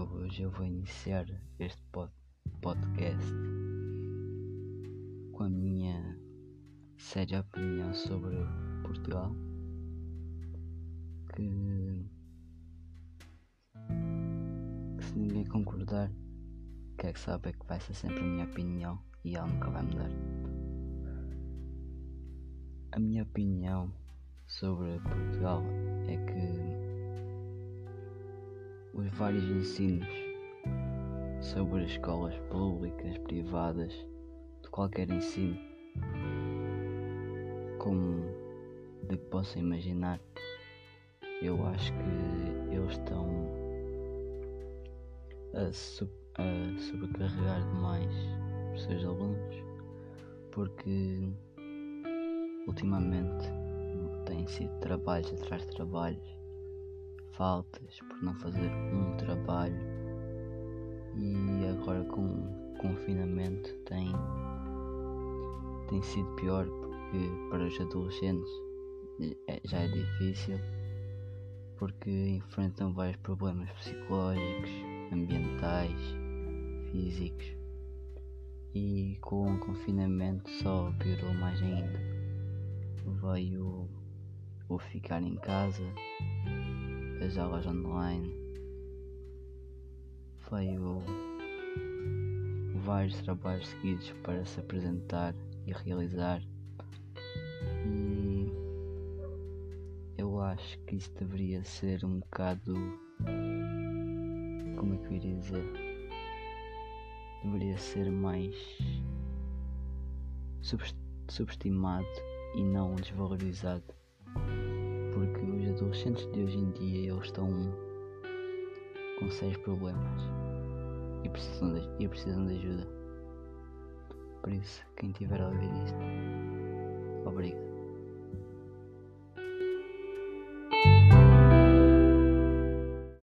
Hoje eu vou iniciar este podcast com a minha séria opinião sobre Portugal. Que, que se ninguém concordar, quer que sabe é que vai ser sempre a minha opinião e ela nunca vai mudar. A minha opinião sobre Portugal é que os vários ensinos sobre escolas públicas, privadas, de qualquer ensino, como de que possa imaginar, eu acho que eles estão a, a sobrecarregar demais os seus alunos, porque ultimamente têm sido trabalhos atrás de trabalhos faltas por não fazer um trabalho e agora com o confinamento tem, tem sido pior porque para os adolescentes é, já é difícil porque enfrentam vários problemas psicológicos, ambientais, físicos e com o confinamento só piorou mais ainda. Veio o ficar em casa as aulas online, veio vários trabalhos seguidos para se apresentar e realizar. E eu acho que isso deveria ser um bocado. Como é que eu iria dizer? Deveria ser mais subestimado e não desvalorizado adolescentes de hoje em dia eles estão com sérios problemas e precisam de, e precisam de ajuda. Por isso, quem tiver a ouvir isto, obrigado.